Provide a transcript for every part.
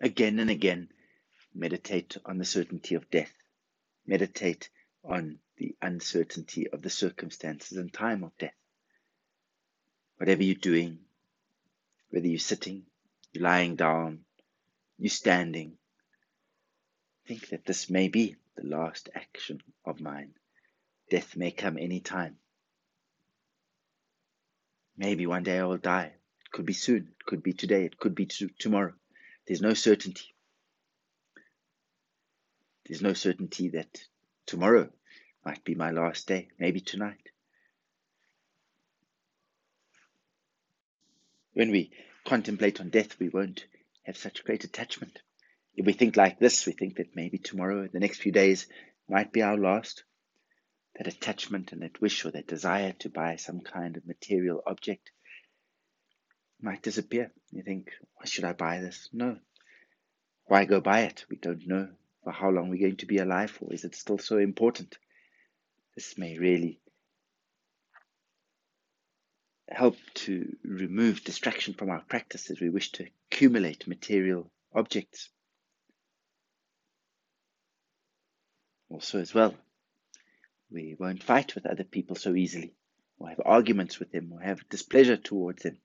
Again and again, meditate on the certainty of death. Meditate on the uncertainty of the circumstances and time of death. Whatever you're doing, whether you're sitting, you're lying down, you're standing, think that this may be the last action of mine. Death may come any time. Maybe one day I will die. It could be soon. It could be today. It could be tomorrow. There's no certainty. There's no certainty that tomorrow might be my last day, maybe tonight. When we contemplate on death, we won't have such great attachment. If we think like this, we think that maybe tomorrow, the next few days, might be our last. That attachment and that wish or that desire to buy some kind of material object might disappear. You think, why should I buy this? No. Why go buy it? We don't know for how long we're going to be alive for. Is it still so important? This may really help to remove distraction from our practice as we wish to accumulate material objects. Also, as well, we won't fight with other people so easily, or have arguments with them, or have displeasure towards them,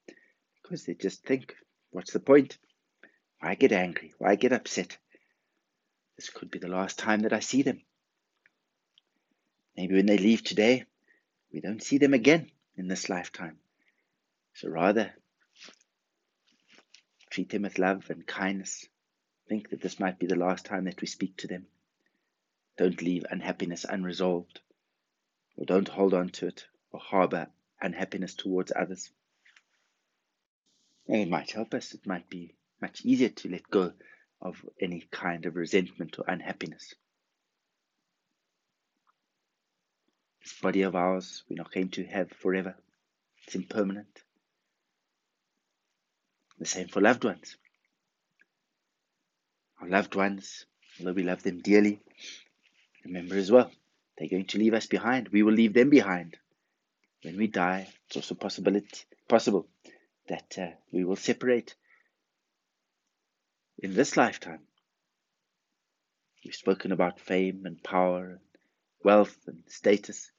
because they just think, what's the point? Why get angry? Why get upset? This could be the last time that I see them. Maybe when they leave today, we don't see them again in this lifetime. So rather, treat them with love and kindness. Think that this might be the last time that we speak to them. Don't leave unhappiness unresolved, or don't hold on to it or harbor unhappiness towards others. And it might help us, it might be much easier to let go of any kind of resentment or unhappiness. This body of ours, we're not going to have forever, it's impermanent. The same for loved ones. Our loved ones, although we love them dearly, Remember as well, they're going to leave us behind. We will leave them behind. When we die, it's also possibility, possible that uh, we will separate in this lifetime. We've spoken about fame and power and wealth and status.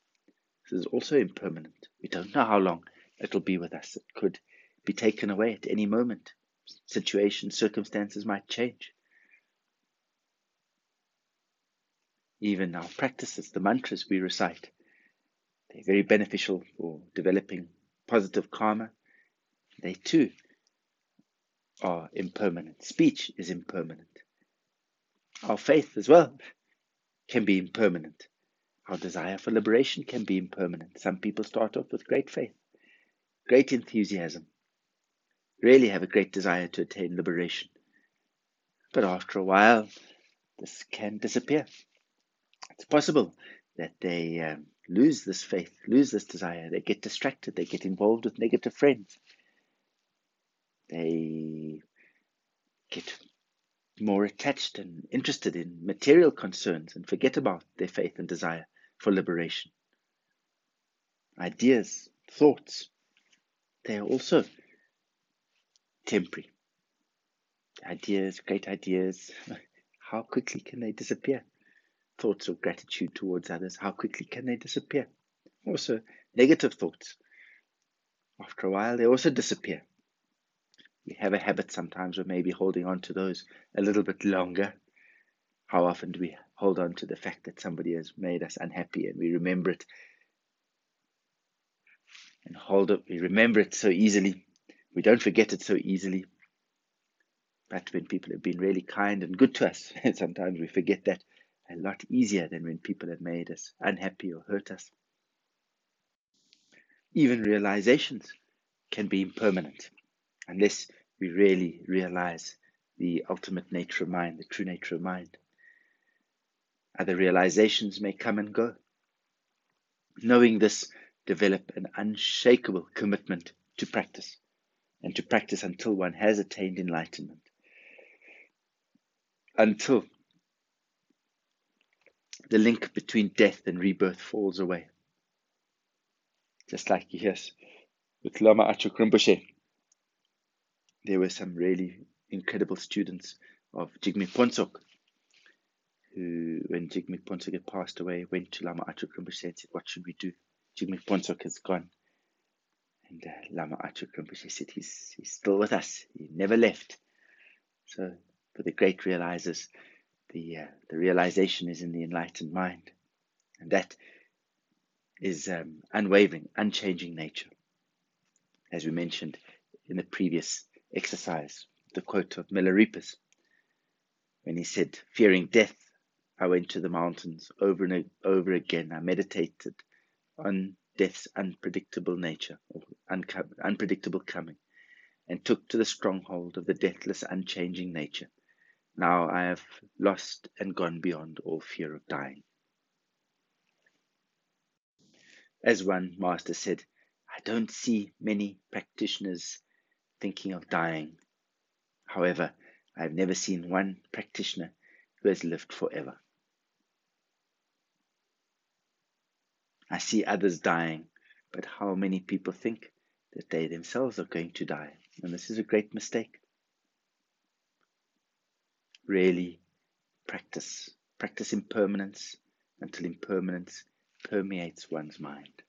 This is also impermanent. We don't know how long it'll be with us. It could be taken away at any moment. Situations, circumstances might change. even our practices, the mantras we recite. They're very beneficial for developing positive karma. They too are impermanent. Speech is impermanent. Our faith as well can be impermanent. Our desire for liberation can be impermanent. Some people start off with great faith, great enthusiasm, really have a great desire to attain liberation. But after a while, this can disappear. It's possible that they um, lose this faith, lose this desire. They get distracted. They get involved with negative friends. They get more attached and interested in material concerns and forget about their faith and desire for liberation. Ideas, thoughts, they are also temporary. Ideas, great ideas, how quickly can they disappear? thoughts of gratitude towards others, how quickly can they disappear? Also, negative thoughts. After a while, they also disappear. We have a habit sometimes of maybe holding on to those a little bit longer. How often do we hold on to the fact that somebody has made us unhappy and we remember it and hold it, we remember it so easily. We don't forget it so easily. But when people have been really kind and good to us, sometimes we forget that a lot easier than when people have made us unhappy or hurt us. Even realizations can be impermanent unless we really realize the ultimate nature of mind, the true nature of mind. Other realizations may come and go. Knowing this, develop an unshakable commitment to practice and to practice until one has attained enlightenment. Until the link between death and rebirth falls away. Just like he yes, with Lama Rinpoche, there were some really incredible students of Jigme Phuntsok, who, when Jigme Phuntsok had passed away, went to Lama Achuk Rinpoche and said, What should we do? Jigme Phuntsok has gone. And uh, Lama Achuk Rinpoche said, he's, he's still with us. He never left. So, for the great realizers, the, uh, the realization is in the enlightened mind. And that is um, unwavering, unchanging nature. As we mentioned in the previous exercise, the quote of Milarepa when he said, Fearing death, I went to the mountains over and over again. I meditated on death's unpredictable nature, or unpredictable coming, and took to the stronghold of the deathless, unchanging nature. Now I have lost and gone beyond all fear of dying. As one master said, I don't see many practitioners thinking of dying. However, I have never seen one practitioner who has lived forever. I see others dying, but how many people think that they themselves are going to die? And this is a great mistake. Really practice. Practice impermanence until impermanence permeates one's mind.